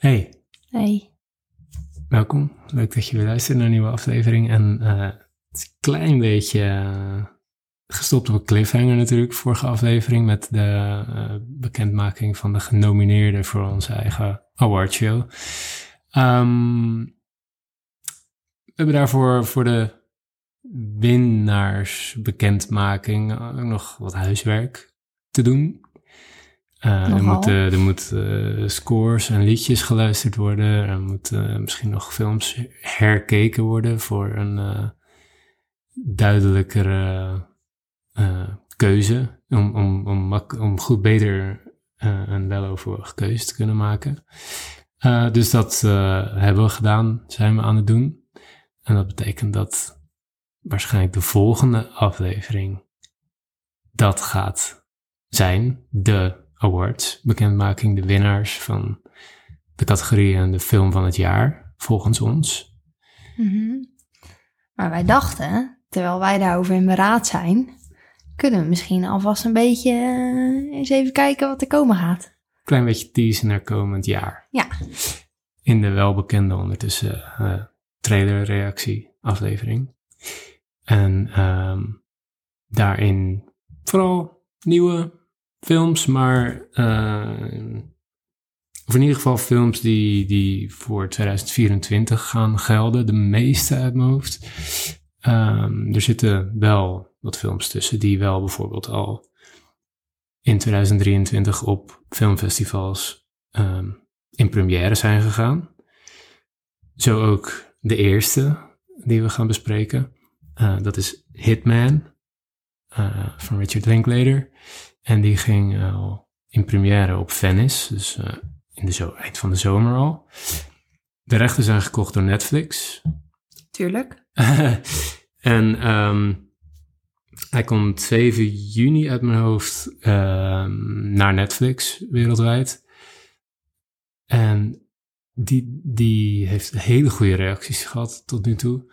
Hey, Hey. welkom. Leuk dat je weer luistert naar een nieuwe aflevering. En eh, het is een klein beetje eh, gestopt op een cliffhanger natuurlijk, vorige aflevering, met de eh, bekendmaking van de genomineerden voor onze eigen awardshow. Ehm we hebben daarvoor voor de winnaarsbekendmaking ook nog wat huiswerk te doen. Eh, er moeten er moet, eh, scores en liedjes geluisterd worden. Er moeten eh, misschien nog films herkeken worden voor een duidelijkere keuze. Om, om, om, om goed beter een weloverwogen keuze te kunnen maken. Dus dat hebben we gedaan, zijn we aan het doen. En dat betekent dat waarschijnlijk de volgende aflevering dat gaat zijn. De awards, bekendmaking, de winnaars van de categorie en de film van het jaar, volgens ons. Mhm. Maar wij dachten, terwijl wij daarover in beraad zijn, kunnen we misschien alvast een beetje eh, eens even kijken wat er komen gaat. Klein beetje teasen naar komend jaar. Ja. In de welbekende ondertussen eh trailerreactie aflevering. En ehm, daarin vooral nieuwe films, maar eh, of in ieder geval films die, die voor 2024 gaan gelden. De meeste uit mijn hoofd. Ehm, er zitten wel wat films tussen die wel bijvoorbeeld al in 2023 op filmfestivals ehm, in première zijn gegaan. Zo ook de eerste die we gaan bespreken. Eh, dat is Hitman eh, van Richard Linklater. En die ging eh, al in première op Venice, dus eh, in de zo eind van de zomer al. De rechten zijn gekocht door Netflix. Tuurlijk. en ehm, hij komt 7 juni uit mijn hoofd ehm, naar Netflix wereldwijd. En die, die heeft hele goede reacties gehad tot nu toe.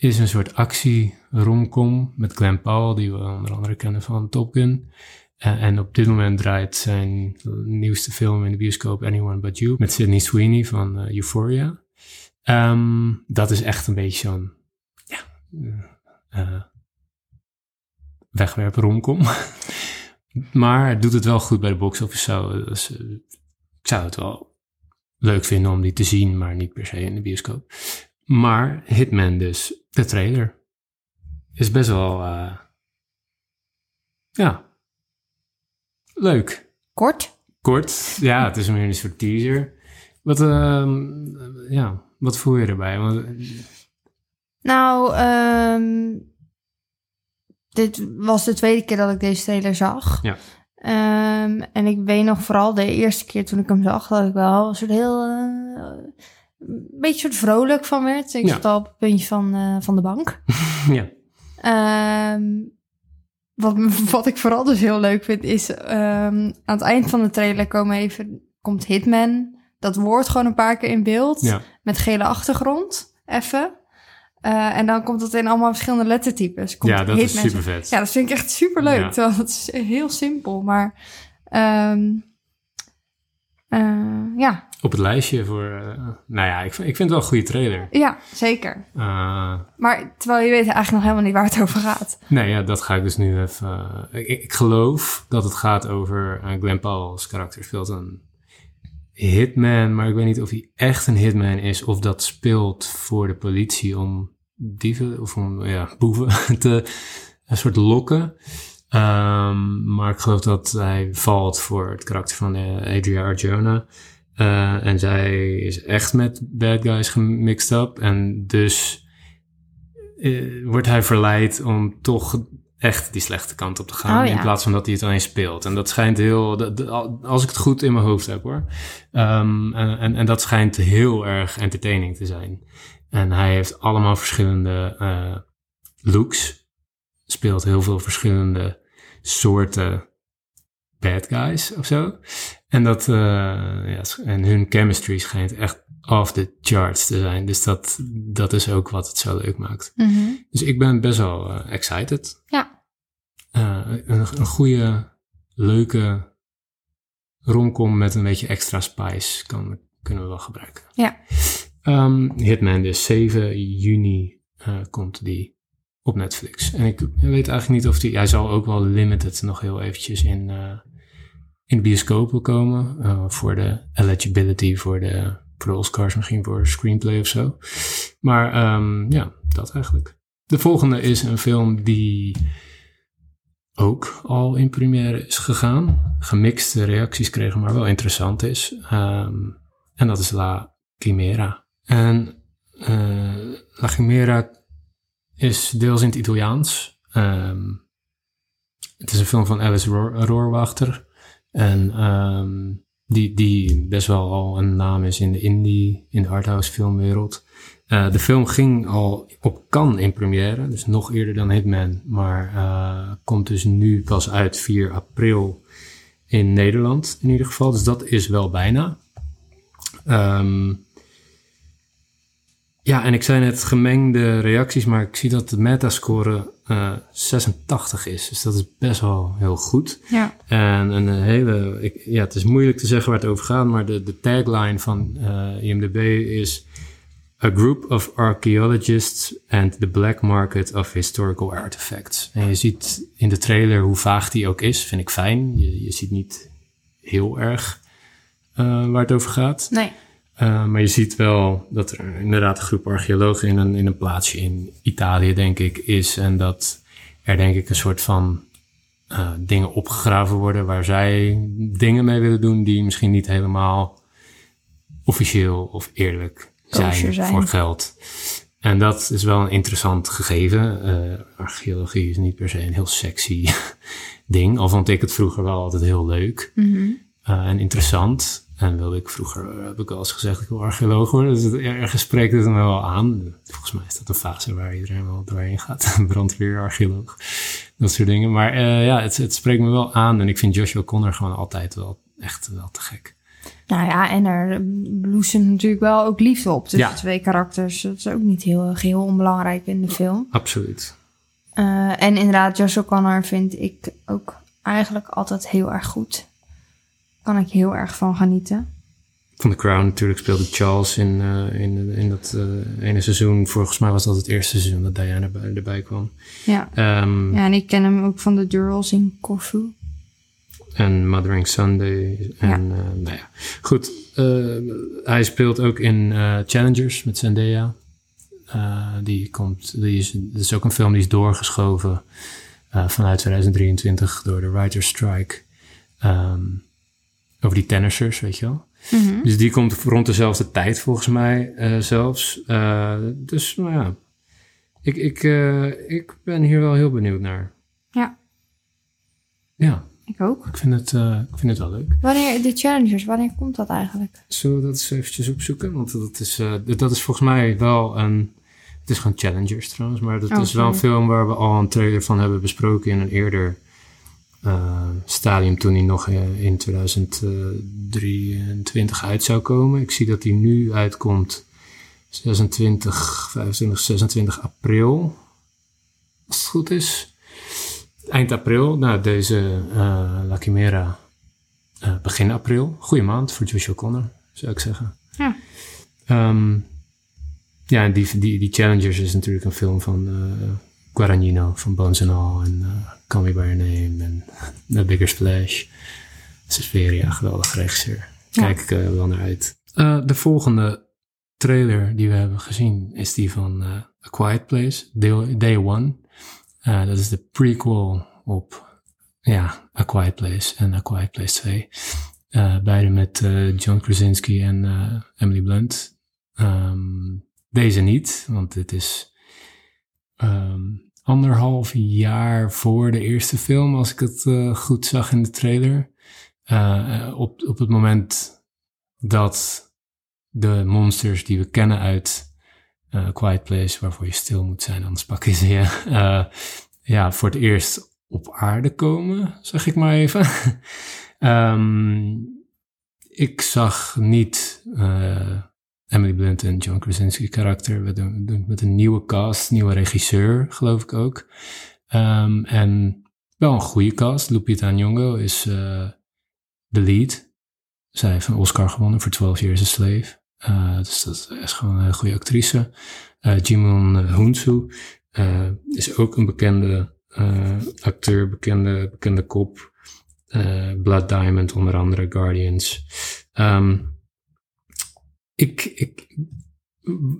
Is een soort actie-romcom met Glenn Powell, die we onder andere kennen van Top Gun. Eh, en op dit moment draait zijn nieuwste film in de bioscoop Anyone But You met Sydney Sweeney van eh, Euphoria. Ehm, dat is echt een beetje zo'n ja, eh wegwerp romcom. maar het doet het wel goed bij de box office. Zo, dus, eh, ik zou het wel leuk vinden om die te zien, maar niet per se in de bioscoop. Maar Hitman dus, de trailer, is best wel, eh, ja, leuk. Kort. Kort, ja, het is meer een soort teaser. Wat, ehm, ja, wat voel je erbij? Want, Nou, ehm, dit was de tweede keer dat ik deze trailer zag. Ja. Ehm, en ik weet nog vooral de eerste keer toen ik hem zag, dat ik wel een soort heel... eh, een beetje soort vrolijk van werd. Ik Ja. zat al op het puntje van, eh, van de bank. ja, Ehm, wat, wat ik vooral dus heel leuk vind, is ehm, aan het eind van de trailer komen even, komt Hitman. Dat woord gewoon een paar keer in beeld. ja, Met gele achtergrond, even. Eh, en dan komt het in allemaal verschillende lettertypes. Komt ja, dat is super vet. Ja, dat vind ik echt super leuk. Ja. Het is heel simpel, maar... eh, ja, Op het lijstje voor, eh, nou ja, ik, vind- ik vind het wel een goede trailer. ja, zeker. Eh, Maar terwijl je weet eigenlijk nog helemaal niet waar het over gaat. nee, ja, dat ga ik dus nu even... eh, ik, ik geloof dat het gaat over Glenn Powell's karakter speelt een hitman, maar ik weet niet of hij echt een hitman is of dat speelt voor de politie om dieven of om ja, boeven te een soort lokken. Ehm, maar ik geloof dat hij valt voor het karakter van eh, Adria Arjona. Eh, en zij is echt met bad guys gemixed up. En dus eh, wordt hij verleid om toch echt die slechte kant op te gaan. Oh, ja. In plaats van dat hij het alleen speelt. En dat schijnt heel, dat- dat- als ik het goed in mijn hoofd heb hoor. Ehm, en, en, en dat schijnt heel erg entertaining te zijn. En hij heeft allemaal verschillende looks. Speelt heel veel verschillende soorten bad guys of zo. En, dat, eh, ja, en hun chemistry schijnt echt off the charts te zijn. Dus dat, dat is ook wat het zo leuk maakt. Dus ik ben best wel eh, excited. Ja. Eh, een, een goede, leuke romcom met een beetje extra spice kan, kunnen we wel gebruiken. Ja. Ehm, Hitman, dus 7 juni komt die op Netflix. En ik weet eigenlijk niet of die... Hij zal ook wel limited nog heel eventjes in, eh, in de bioscopen komen. eh, voor de eligibility, voor de, voor de Oscars misschien, voor screenplay of zo. Maar ehm, ja, dat eigenlijk. De volgende is een film die ook al in première is gegaan. Gemixte reacties kregen, maar wel interessant is. Ehm, en dat is La Chimera. En eh, La Chimera is deels in het Italiaans. Ehm, het is een film van Alice Rohrwachter. En ehm, die, die best wel al een naam is in de indie, in de arthouse filmwereld. Eh, de film ging al op Cannes in première, dus nog eerder dan Hitman. Maar eh, komt dus nu pas uit 4 april in Nederland in ieder geval. Dus dat is wel bijna. Ehm, ja, en ik zei net gemengde reacties, maar ik zie dat de metascore eh 86 is. Dus dat is best wel heel goed. Ja. En een hele, ik, ja, het is moeilijk te zeggen waar het over gaat, maar de, de tagline van eh, IMDb is A group of archaeologists and the black market of historical artifacts. En je ziet in de trailer hoe vaag die ook is, vind ik fijn. Je, je ziet niet heel erg eh, waar het over gaat. Nee. Uh, maar je ziet wel dat er inderdaad een groep archeologen in een, in een plaatsje in Italië, denk ik, is. En dat er, denk ik, een soort van uh, dingen opgegraven worden waar zij dingen mee willen doen die misschien niet helemaal officieel of eerlijk zijn, voor geld. En dat is wel een interessant gegeven. Uh, archeologie is niet per se een heel sexy ding, al vond ik het vroeger wel altijd heel leuk Mhm. en interessant. En wilde ik vroeger, heb ik al eens gezegd, ik wil archeoloog worden. Dus het, ergens spreekt het me wel aan. Volgens mij is dat een fase waar iedereen wel doorheen gaat. Brandweer, archeoloog, dat soort dingen. Maar uh, ja, het, het, spreekt me wel aan. En ik vind Joshua Connor gewoon altijd wel echt wel te gek. Nou ja, en er bloesemt natuurlijk wel ook liefde op tussen Ja. twee karakters. Dat is ook niet heel, geheel onbelangrijk in de film. Absoluut. Uh, en inderdaad, Joshua Connor vind ik ook eigenlijk altijd heel erg goed. Kan ik heel erg van genieten. Van The Crown natuurlijk speelde Charles in, uh, in, in dat uh, ene seizoen. Volgens mij was dat het eerste seizoen dat Diana erbij, erbij kwam. Ja. Um, ja, en ik ken hem ook van de Durrells in Corfu. En Mothering Sunday. En ja. Uh, nou ja, goed. Hij speelt ook in Challengers met Zendaya. die komt, die is, dat is ook een film die is doorgeschoven vanuit 2023 door de Writer's Strike. Um, over die tennissers, weet je wel. Mm -hmm. Dus die komt rond dezelfde tijd volgens mij zelfs. dus nou ja, ik, ik, ik ben hier wel heel benieuwd naar. Ja. Ja. Ik ook. Ik vind het, ik vind het wel leuk. Wanneer, de Challengers, wanneer komt dat eigenlijk? Zullen we dat eens eventjes opzoeken? Want dat is, dat is volgens mij wel een... Het is gewoon Challengers trouwens, maar dat Oh, is wel een film waar we al een trailer van hebben besproken in een eerder stadium toen hij nog in 2023 uit zou komen. Ik zie dat hij nu uitkomt 26, 25, 26 april. Als het goed is eind april. Nou, deze uh, La Chimera uh, begin april. Goeie maand voor Joshua Connor, zou ik zeggen. Ja. Um, ja, en die, die, die Challengers is natuurlijk een film van uh, Guadagnino, van Bones and All en Call Me By Your Name en The Bigger Splash. Suspiria, geweldig regisseur. Ja. Kijk ik wel naar uit. de volgende trailer die we hebben gezien is die van A Quiet Place, Day, Day One. Uh, dat is de prequel op ja, A Quiet Place en A Quiet Place 2. Uh, beide met uh, John Krasinski en Emily Blunt. Um, deze niet, want dit is um, anderhalf jaar voor de eerste film, als ik het goed zag in de trailer. op, op het moment dat de monsters die we kennen uit uh, Quiet Place, waarvoor je stil moet zijn, anders pakken ze je. Uh, ja, voor het eerst op aarde komen, zeg ik maar even. um, ik zag niet uh, Emily Blunt en John Krasinski karakter. Doen het met een nieuwe cast, nieuwe regisseur, geloof ik ook. Um, en wel een goede cast. Lupita Nyong'o is de lead. zij heeft een Oscar gewonnen voor 12 Years a Slave. Uh, dus dat is gewoon een goede actrice. Uh, Jimon Hunsu uh, is ook een bekende acteur, bekende, bekende kop. Blood Diamond onder andere, Guardians. Um, ik, ik,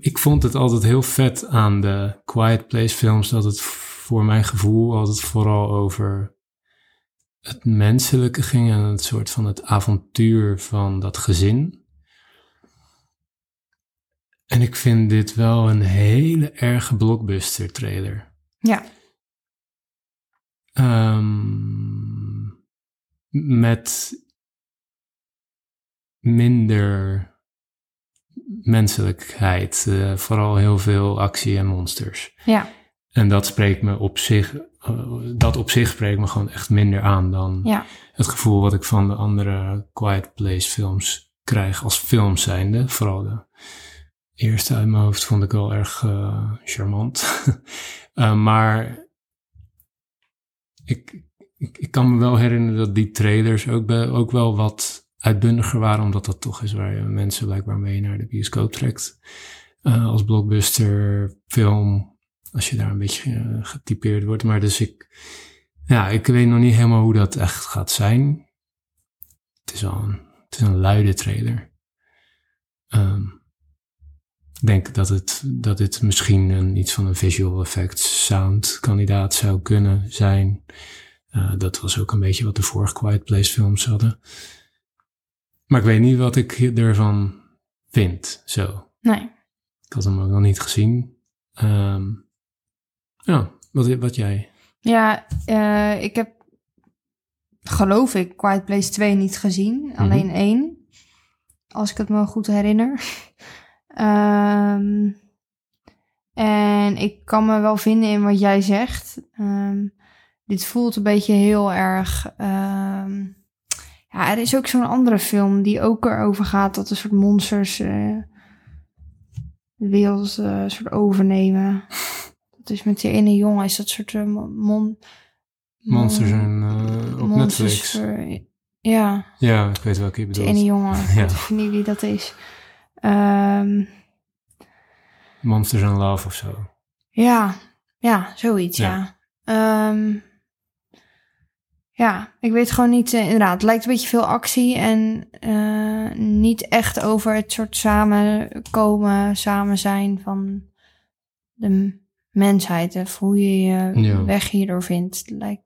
ik vond het altijd heel vet aan de Quiet Place films dat het voor mijn gevoel altijd vooral over het menselijke ging en het soort van het avontuur van dat gezin. En ik vind dit wel een hele erge blockbuster trailer. Ja. Um, met minder menselijkheid. Uh, vooral heel veel actie en monsters. Ja. En dat spreekt me op zich, uh, dat op zich spreekt me gewoon echt minder aan dan ja. het gevoel wat ik van de andere Quiet Place films krijg als films zijnde. Vooral de eerste uit mijn hoofd vond ik wel erg uh, charmant. maar ik, ik, ik, kan me wel herinneren dat die trailers ook, be, ook wel wat uitbundiger waren, omdat dat toch is waar je mensen blijkbaar mee naar de bioscoop trekt. Uh, als blockbuster film, als je daar een beetje uh, getypeerd wordt. Maar dus ik, ja, ik weet nog niet helemaal hoe dat echt gaat zijn. Het is al een, het is een luide trailer. Um, ik denk dat, het, dat dit misschien een, iets van een visual effects sound kandidaat zou kunnen zijn. Uh, dat was ook een beetje wat de vorige Quiet Place films hadden. Maar ik weet niet wat ik ervan vind, zo. Nee. Ik had hem ook nog niet gezien. Um, ja, wat, wat jij? Ja, uh, ik heb, geloof ik, Quiet Place 2 niet gezien. Mm -hmm. Alleen één. Als ik het me goed herinner. um, en ik kan me wel vinden in wat jij zegt. Um, dit voelt een beetje heel erg... Um, ja, er is ook zo'n andere film die ook erover gaat dat een soort monsters uh, de wereld uh, soort overnemen. Dat is met die ene jongen, is dat soort uh, mon... Monsters en op Netflix. Voor, ja. Ja, ik weet welke je bedoelt. Die ene jongen, ik ja. weet niet wie dat is. Um, Monsters and Love of zo. Ja, ja, zoiets, ja. ja. Um, ja, ik weet gewoon niet, uh, inderdaad, het lijkt een beetje veel actie en uh, niet echt over het soort samenkomen, samen zijn van de mensheid. Of hoe je je ja. weg hierdoor vindt. Lijkt...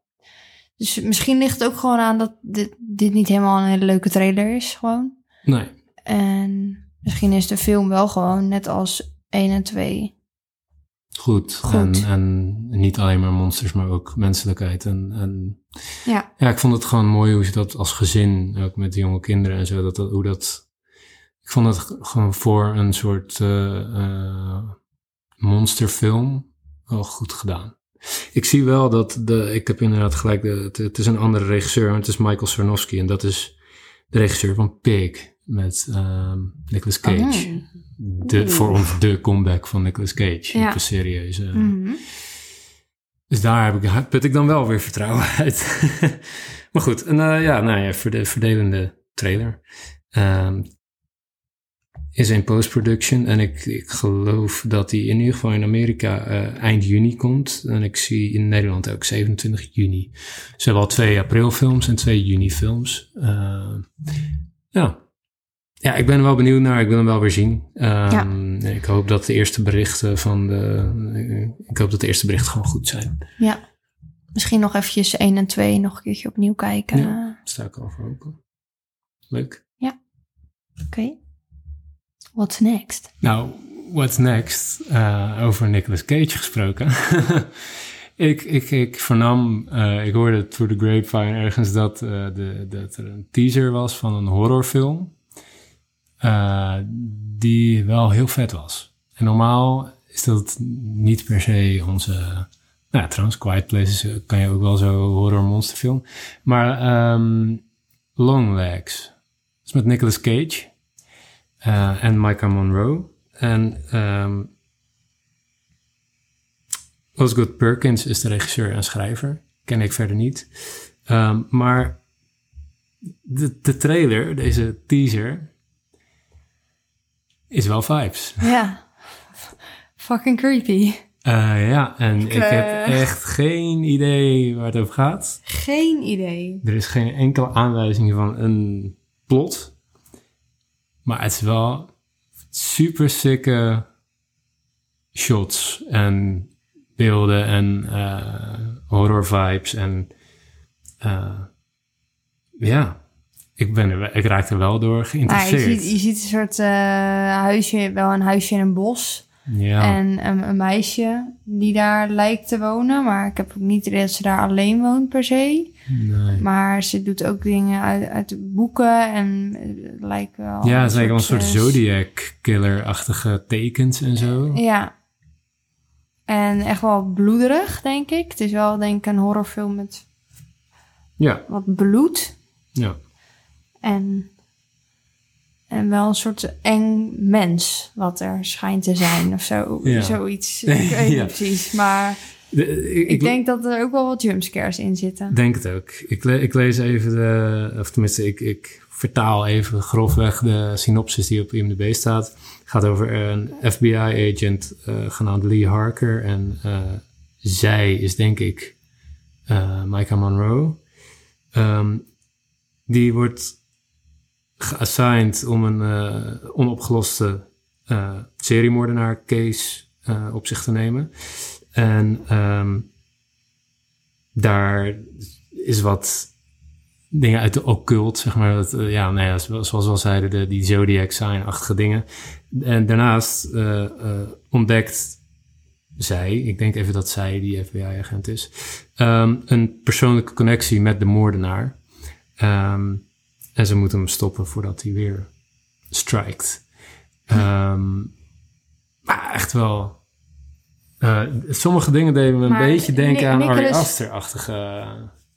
Dus misschien ligt het ook gewoon aan dat dit, dit niet helemaal een hele leuke trailer is, gewoon. Nee. En misschien is de film wel gewoon net als 1 en 2 Goed. Goed. En, en niet alleen maar monsters, maar ook menselijkheid. En, en ja. ja, ik vond het gewoon mooi hoe ze dat als gezin, ook met de jonge kinderen en zo, dat, dat, hoe dat. Ik vond het gewoon voor een soort uh, uh, monsterfilm wel goed gedaan. Ik zie wel dat de, ik heb inderdaad gelijk, de, het, het is een andere regisseur, het is Michael Sarnowski en dat is de regisseur van Pig met um, Nicolas Cage. Oh. De, voor ons de comeback van Nicolas Cage. Ja. Even serieus. Uh. Mm -hmm. Dus daar heb ik, put ik dan wel weer vertrouwen uit. maar goed, en, uh, ja, nou ja, voor de verdelende trailer. Um, is in post-production. En ik, ik geloof dat die in ieder geval in Amerika uh, eind juni komt. En ik zie in Nederland ook 27 juni. Ze hebben al twee aprilfilms en twee juni-films. Uh, ja. Ja, ik ben er wel benieuwd naar. Ik wil hem wel weer zien. Um, ja. Ik hoop dat de eerste berichten van de... Ik hoop dat de eerste berichten gewoon goed zijn. Ja. Misschien nog eventjes 1 en 2 nog een keertje opnieuw kijken. Ja, sta ik al voor open. Leuk. Ja. Oké. Okay. What's next? Nou, what's next? Uh, over Nicolas Cage gesproken. ik, ik, ik vernam, uh, ik hoorde through the grapevine ergens dat, uh, de, dat er een teaser was van een horrorfilm. Uh, die wel heel vet was. En normaal is dat niet per se onze. Nou ja, trouwens, Quiet Places kan je ook wel zo horror monsterfilm. Maar um, Long Legs. Dat is met Nicolas Cage. Uh, en Micah Monroe. En um, Osgood Perkins is de regisseur en schrijver. Ken ik verder niet. Um, maar de, de trailer, deze teaser, is wel vibes. Ja. Fucking creepy. Uh, ja, en ik, Ik, heb eh, echt geen idee waar het over gaat. Geen idee. Er is geen enkele aanwijzing van een plot. Maar het is wel super sikke shots en beelden en eh, horror vibes. En eh, ja, ik, ben er, ik raak er wel door Nou, je, geïnteresseerd. ziet, je ziet een soort eh, huisje, wel een huisje in een bos. ja, En een, een meisje die daar lijkt te wonen. Maar ik heb ook niet dat ze daar alleen woont per se. nee. Maar ze doet ook dingen uit, uit boeken en eh, lijkt wel... ja, het is eigenlijk wel een soort Zodiac killer-achtige tekens en zo. Ja. En echt wel bloederig, denk ik. Het is wel, denk ik, een horrorfilm met Ja, wat bloed. ja. En, en wel een soort eng mens, wat er schijnt te zijn of zo. Ja. Zoiets. Ik weet Ja. niet precies. Maar De- ik, ik, denk dat er ook wel wat jumpscares in zitten. denk het ook. Ik, le- ik lees even de, of tenminste, ik, ik vertaal even grofweg de synopsis die op IMDb staat. Het gaat over een FBI-agent eh, genaamd Lee Harker. En eh, zij is denk ik eh Micah Monroe. Ehm, die wordt geassigned om een eh, onopgeloste eh seriemoordenaar case eh, op zich te nemen. En ehm, daar is wat dingen uit de occult, zeg maar. Dat, ja, nou ja, zoals we al zeiden, de, die zodiac sign-achtige dingen. En daarnaast ontdekt zij, ik denk even dat zij die FBI-agent is, ehm, een persoonlijke connectie met de moordenaar. Ehm, en ze moet hem stoppen voordat hij weer strikt. Ehm, maar echt wel. eh, sommige dingen deden me een Maar beetje denken Ni- aan Ari Nicolas- Aster-achtige.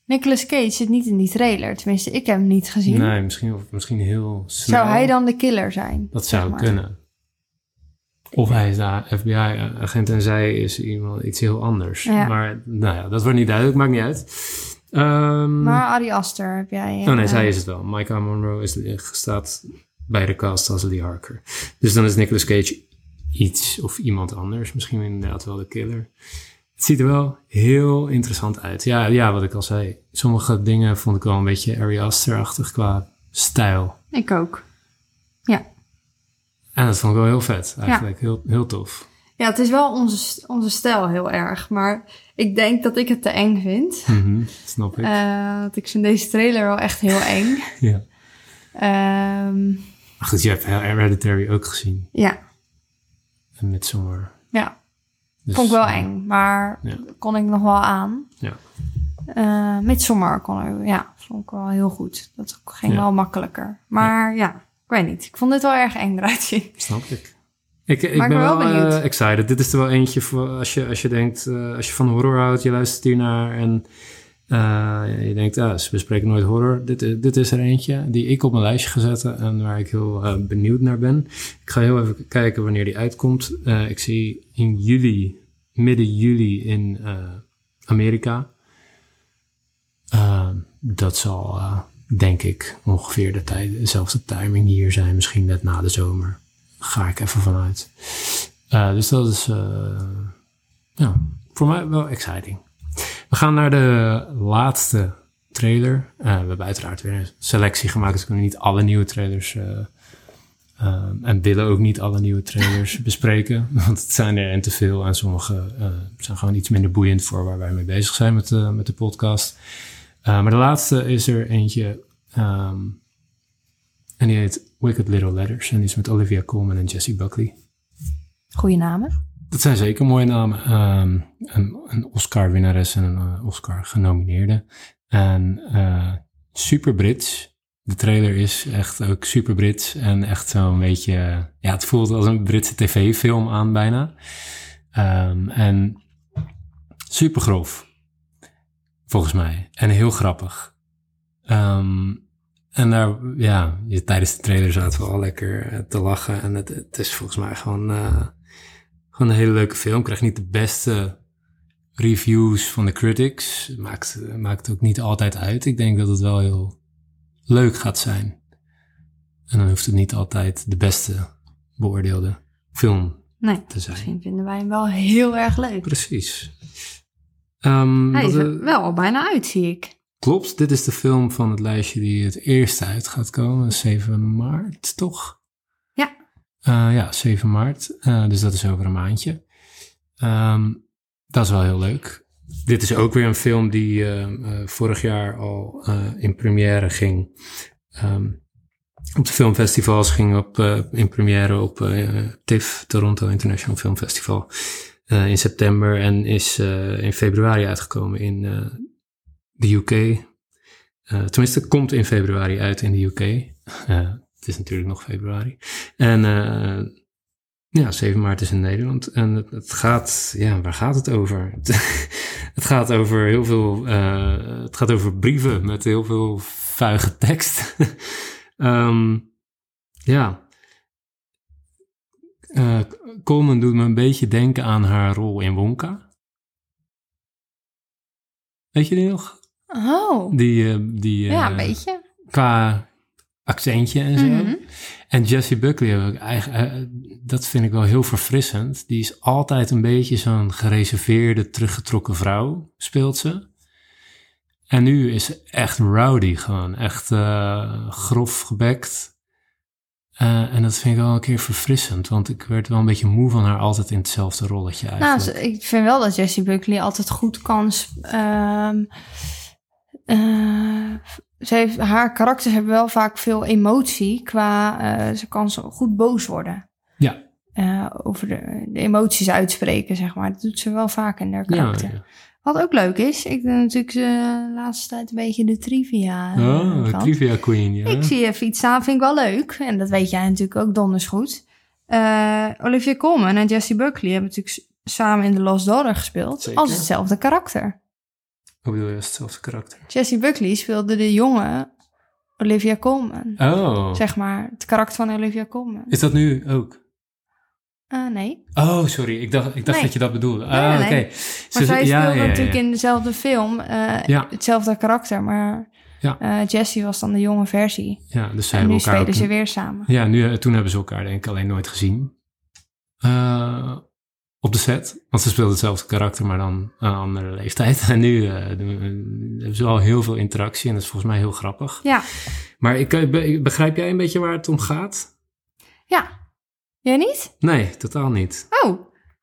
Nicolas Cage zit niet in die trailer. Tenminste, ik heb hem niet gezien. Nee, misschien, of misschien heel snel. Zou hij dan de killer zijn? Dat zou maar? kunnen. Of hij is de FBI-agent en zij is iemand iets heel anders. Ja. Maar nou ja, dat wordt niet duidelijk, maakt niet uit. Ehm, Maar Ari Aster heb jij... oh nee, eh, zij is het wel. Micah Monroe is, staat bij de cast als Lee Harker. Dus dan is Nicolas Cage iets of iemand anders. Misschien inderdaad wel de killer. Het ziet er wel heel interessant uit. Ja, ja, wat ik al zei. Sommige dingen vond ik wel een beetje Ari Aster-achtig qua stijl. Ik ook. En dat vond ik wel heel vet, eigenlijk. Heel, heel tof. Ja, het is wel onze, onze stijl heel erg. Maar ik denk dat ik het te eng vind. Mhm, snap ik. Eh, dat ik vind deze trailer wel echt heel eng. ja. Maar goed, je hebt Hereditary ook gezien. ja, En Midsommar. ja, Dus, vond ik wel eh, eng. Maar Ja. kon ik nog wel aan. Ja. Eh Midsommar kon ik, ja, vond ik wel heel goed. Dat ging Ja. wel makkelijker. Maar ja. ik weet niet. Ik vond dit wel erg eng eruit zien. Snap ik. Ik, ik ben wel wel eh, excited. Dit is er wel eentje voor als je, als je denkt, eh, als je van horror houdt, je luistert hiernaar en eh, je denkt, ah, ze bespreken nooit horror. Dit, is- dit is er eentje die ik op mijn lijstje ga zetten en waar ik heel benieuwd naar ben. Ik ga heel even kijken wanneer die uitkomt. Ik zie in juli, midden juli in Amerika. Dat zal, denk ik, ongeveer de tijd, dezelfde timing hier zijn. Misschien net na de zomer. Ga ik even vanuit. Eh, dus dat is eh, ja, voor mij wel exciting. We gaan naar de laatste trailer. Eh, we hebben uiteraard weer een selectie gemaakt. Dus we kunnen niet alle nieuwe trailers... en willen ook niet alle nieuwe trailers bespreken. Want het zijn er en te veel. En sommige zijn gewoon iets minder boeiend voor waar wij mee bezig zijn met de, met de podcast. Uh, maar de laatste is er eentje. Um, en die heet Wicked Little Letters. En die is met Olivia Colman en Jessie Buckley. Goeie namen. Dat zijn zeker mooie namen. Um, een, een Oscar-winnares en een uh, Oscar-genomineerde. En uh, super Brits. De trailer is echt ook super Brits. En echt zo'n beetje... Ja, het voelt als een Britse tv-film aan bijna. Um, en super grof. Volgens mij. En heel grappig. Um, en daar, ja, je, tijdens de trailer zaten we al lekker te lachen. En het, het is volgens mij gewoon, uh, gewoon een hele leuke film. Krijgt niet de beste reviews van de critics. Maakt, maakt ook niet altijd uit. Ik denk dat het wel heel leuk gaat zijn. En dan hoeft het niet altijd de beste beoordeelde film Nee, te zijn. misschien vinden wij hem wel heel erg leuk. Precies. Ehm, Hij is eh, er wel al bijna uit, zie ik. Klopt, dit is de film van het lijstje die het eerste uit gaat komen. 7 maart, toch? Ja. Eh, ja, 7 maart. Eh, dus dat is over een maandje. Ehm, dat is wel heel leuk. Dit is ook weer een film die eh, vorig jaar al in première ging. Ehm, op de filmfestivals ging op, in première op TIFF, Toronto International Film Festival, in september. En is in februari uitgekomen in de UK. Eh, tenminste, het komt in februari uit in de UK. Eh, het is natuurlijk nog februari. En eh, ja, 7 maart is in Nederland. En het, het gaat, ja, waar gaat het over? het gaat over heel veel, het gaat over brieven met heel veel vuige tekst. Ehm, ja. Coleman doet me een beetje denken aan haar rol in Wonka. Weet je die nog? Oh, Die, eh, die ja, eh, een beetje. qua accentje en zo. Mhm. En Jessie Buckley, heb ik eigenlijk, eh, dat vind ik wel heel verfrissend. Die is altijd een beetje zo'n gereserveerde, teruggetrokken vrouw, speelt ze. En nu is ze echt rowdy gewoon, echt eh, grof gebekt. Eh, en dat vind ik wel een keer verfrissend, want ik werd wel een beetje moe van haar altijd in hetzelfde rolletje Nou, eigenlijk. ze- ik vind wel dat Jessie Buckley altijd goed kan. sp- eh, ze heeft, haar karakters hebben wel vaak veel emotie. Qua, eh, ze kan zo goed boos worden. Ja. Eh, over de, de emoties uitspreken, zeg maar. Dat doet ze wel vaak in haar karakter. ja. Wat ook leuk is, ik doe natuurlijk de laatste tijd een beetje de trivia. Oh. Trivia Queen, ja. Ik zie even iets staan, vind ik wel leuk. En dat weet jij natuurlijk ook donders goed. Olivia Colman en Jessie Buckley hebben natuurlijk samen in The Lost Daughter gespeeld. Zeker. Als hetzelfde karakter. Hoe bedoel je, hetzelfde karakter? Jessie Buckley speelde de jonge Olivia Colman. Oh, Zeg maar, het karakter van Olivia Colman. is dat nu ook? Eh, nee. Oh, sorry. Ik dacht, ik dacht Nee. dat je dat bedoelde. Ah, nee, oké. nee. Maar Ze- zij ja, speelde ja, ja, natuurlijk in dezelfde film Ja. hetzelfde karakter. Maar Ja. eh, Jessie was dan de jonge versie. Ja, dus zij En nu elkaar spelen ook... ze weer samen. Ja, nu, toen hebben ze elkaar denk ik alleen nooit gezien. Op de set. Want ze speelden hetzelfde karakter, maar dan een andere leeftijd. En nu we- hebben ze al heel veel interactie en dat is volgens mij heel grappig. Ja. Maar ik, eh, be- begrijp jij een beetje waar het om gaat? Ja. Jij niet? Nee, totaal niet. Oh,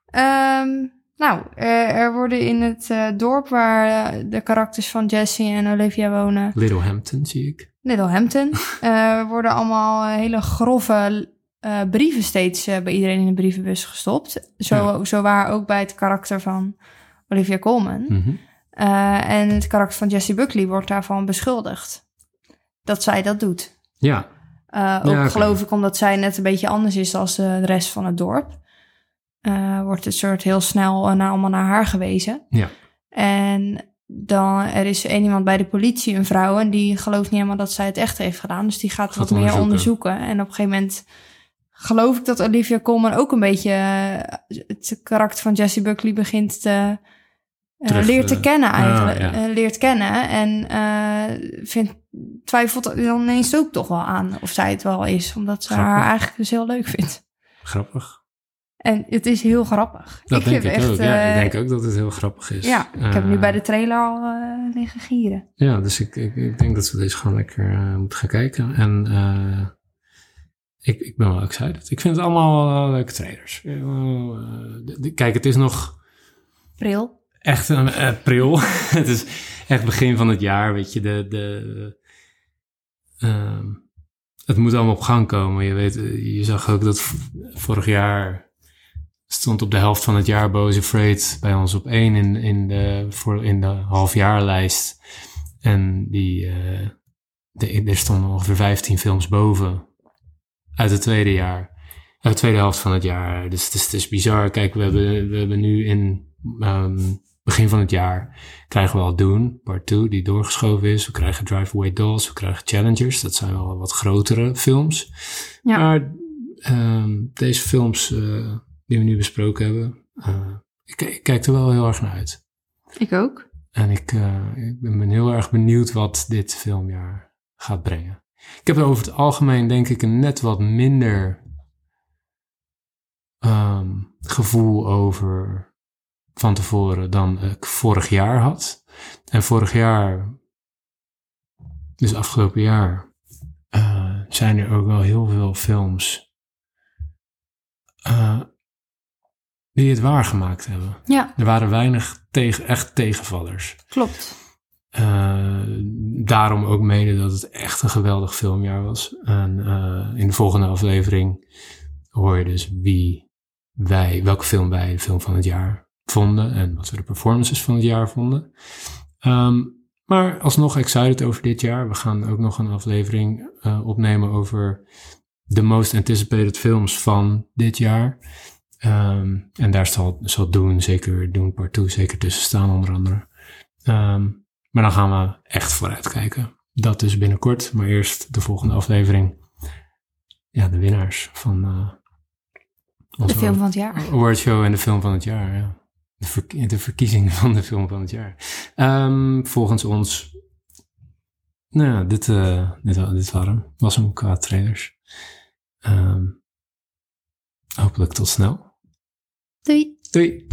ehm, nou, er, worden in het dorp waar de karakters van Jessie en Olivia wonen, Little Hampton zie ik. Littlehampton, eh worden allemaal hele grove eh, brieven steeds eh, bij iedereen in de brievenbus gestopt. Zo, Ja. zo waar ook bij het karakter van Olivia Colman. Mhm. Eh, en het karakter van Jessie Buckley wordt daarvan beschuldigd dat zij dat doet. Ja, ook geloof ik omdat zij net een beetje anders is dan de rest van het dorp. Wordt het soort heel snel naar, allemaal naar haar gewezen. Ja. En dan er is één iemand bij de politie, een vrouw, en die gelooft niet helemaal dat zij het echt heeft gedaan. Dus die gaat, Gaat wat meer onderzoeken. En op een gegeven moment geloof ik dat Olivia Colman ook een beetje eh, het karakter van Jessie Buckley begint te eh, Terug, leert te eh, kennen eigenlijk. ah, ja. Eh, leert kennen en eh, vindt, twijfelt dan ineens ook toch wel aan of zij het wel is. Omdat ze Grappig. haar eigenlijk dus heel leuk vindt. grappig. En het is heel grappig. Dat denk ik echt, ook. Ja, ik denk ook dat het heel grappig is. Ja, ik heb nu bij de trailer al liggen gieren. Ja, dus ik, ik, ik denk dat we deze gewoon lekker moeten gaan kijken. En ik, ik ben wel excited. Ik vind het allemaal wel leuke trailers. Eh, de- de- kijk, het is nog Pril. echt een april. het is echt begin van het jaar, weet je. De, de, ehm, het moet allemaal op gang komen. Je weet, eh, je zag ook dat vorig jaar stond op de helft van het jaar Boze Afraid bij ons op één in, in de, voor, in de halfjaarlijst. En die, eh, de, er stonden ongeveer 15 films boven uit het tweede jaar. Uit de tweede helft van het jaar. Dus het is, het is bizar. Kijk, we hebben, we hebben nu in ehm, begin van het jaar krijgen we al Doen, part 2, die doorgeschoven is. We krijgen Drive Away Dolls, we krijgen Challengers. Dat zijn wel wat grotere films. Ja. Maar ehm, deze films eh, die we nu besproken hebben, eh, ik, ik kijk er wel heel erg naar uit. Ik ook. En ik, eh, ik ben heel erg benieuwd wat dit filmjaar gaat brengen. Ik heb er over het algemeen denk ik een net wat minder ehm, gevoel over van tevoren dan ik vorig jaar had. En vorig jaar, dus afgelopen jaar, uh, zijn er ook wel heel veel films uh, die het waargemaakt hebben. Ja. Er waren weinig tegen, echt tegenvallers. Klopt. Uh, daarom ook mede dat het echt een geweldig filmjaar was. En uh, in de volgende aflevering hoor je dus wie wij, welke film wij de film van het jaar vonden en wat we de performances van het jaar vonden. Um, maar alsnog excited over dit jaar. We gaan ook nog een aflevering uh, opnemen over de most anticipated films van dit jaar. Um, en daar zal, zal Doen, zeker Doen Part 2, zeker tussen staan onder andere. Um, maar dan gaan we echt vooruit kijken. Dat dus binnenkort, maar eerst de volgende aflevering. Ja, de winnaars van uh, de film van het jaar. Awardshow en de film van het jaar, ja. De, ver de verkiezing van de film van het jaar. Um, volgens ons, nou ja, dit, uh, dit, dit waren, was hem qua trailers. Um, hopelijk tot snel. Doei. Doei.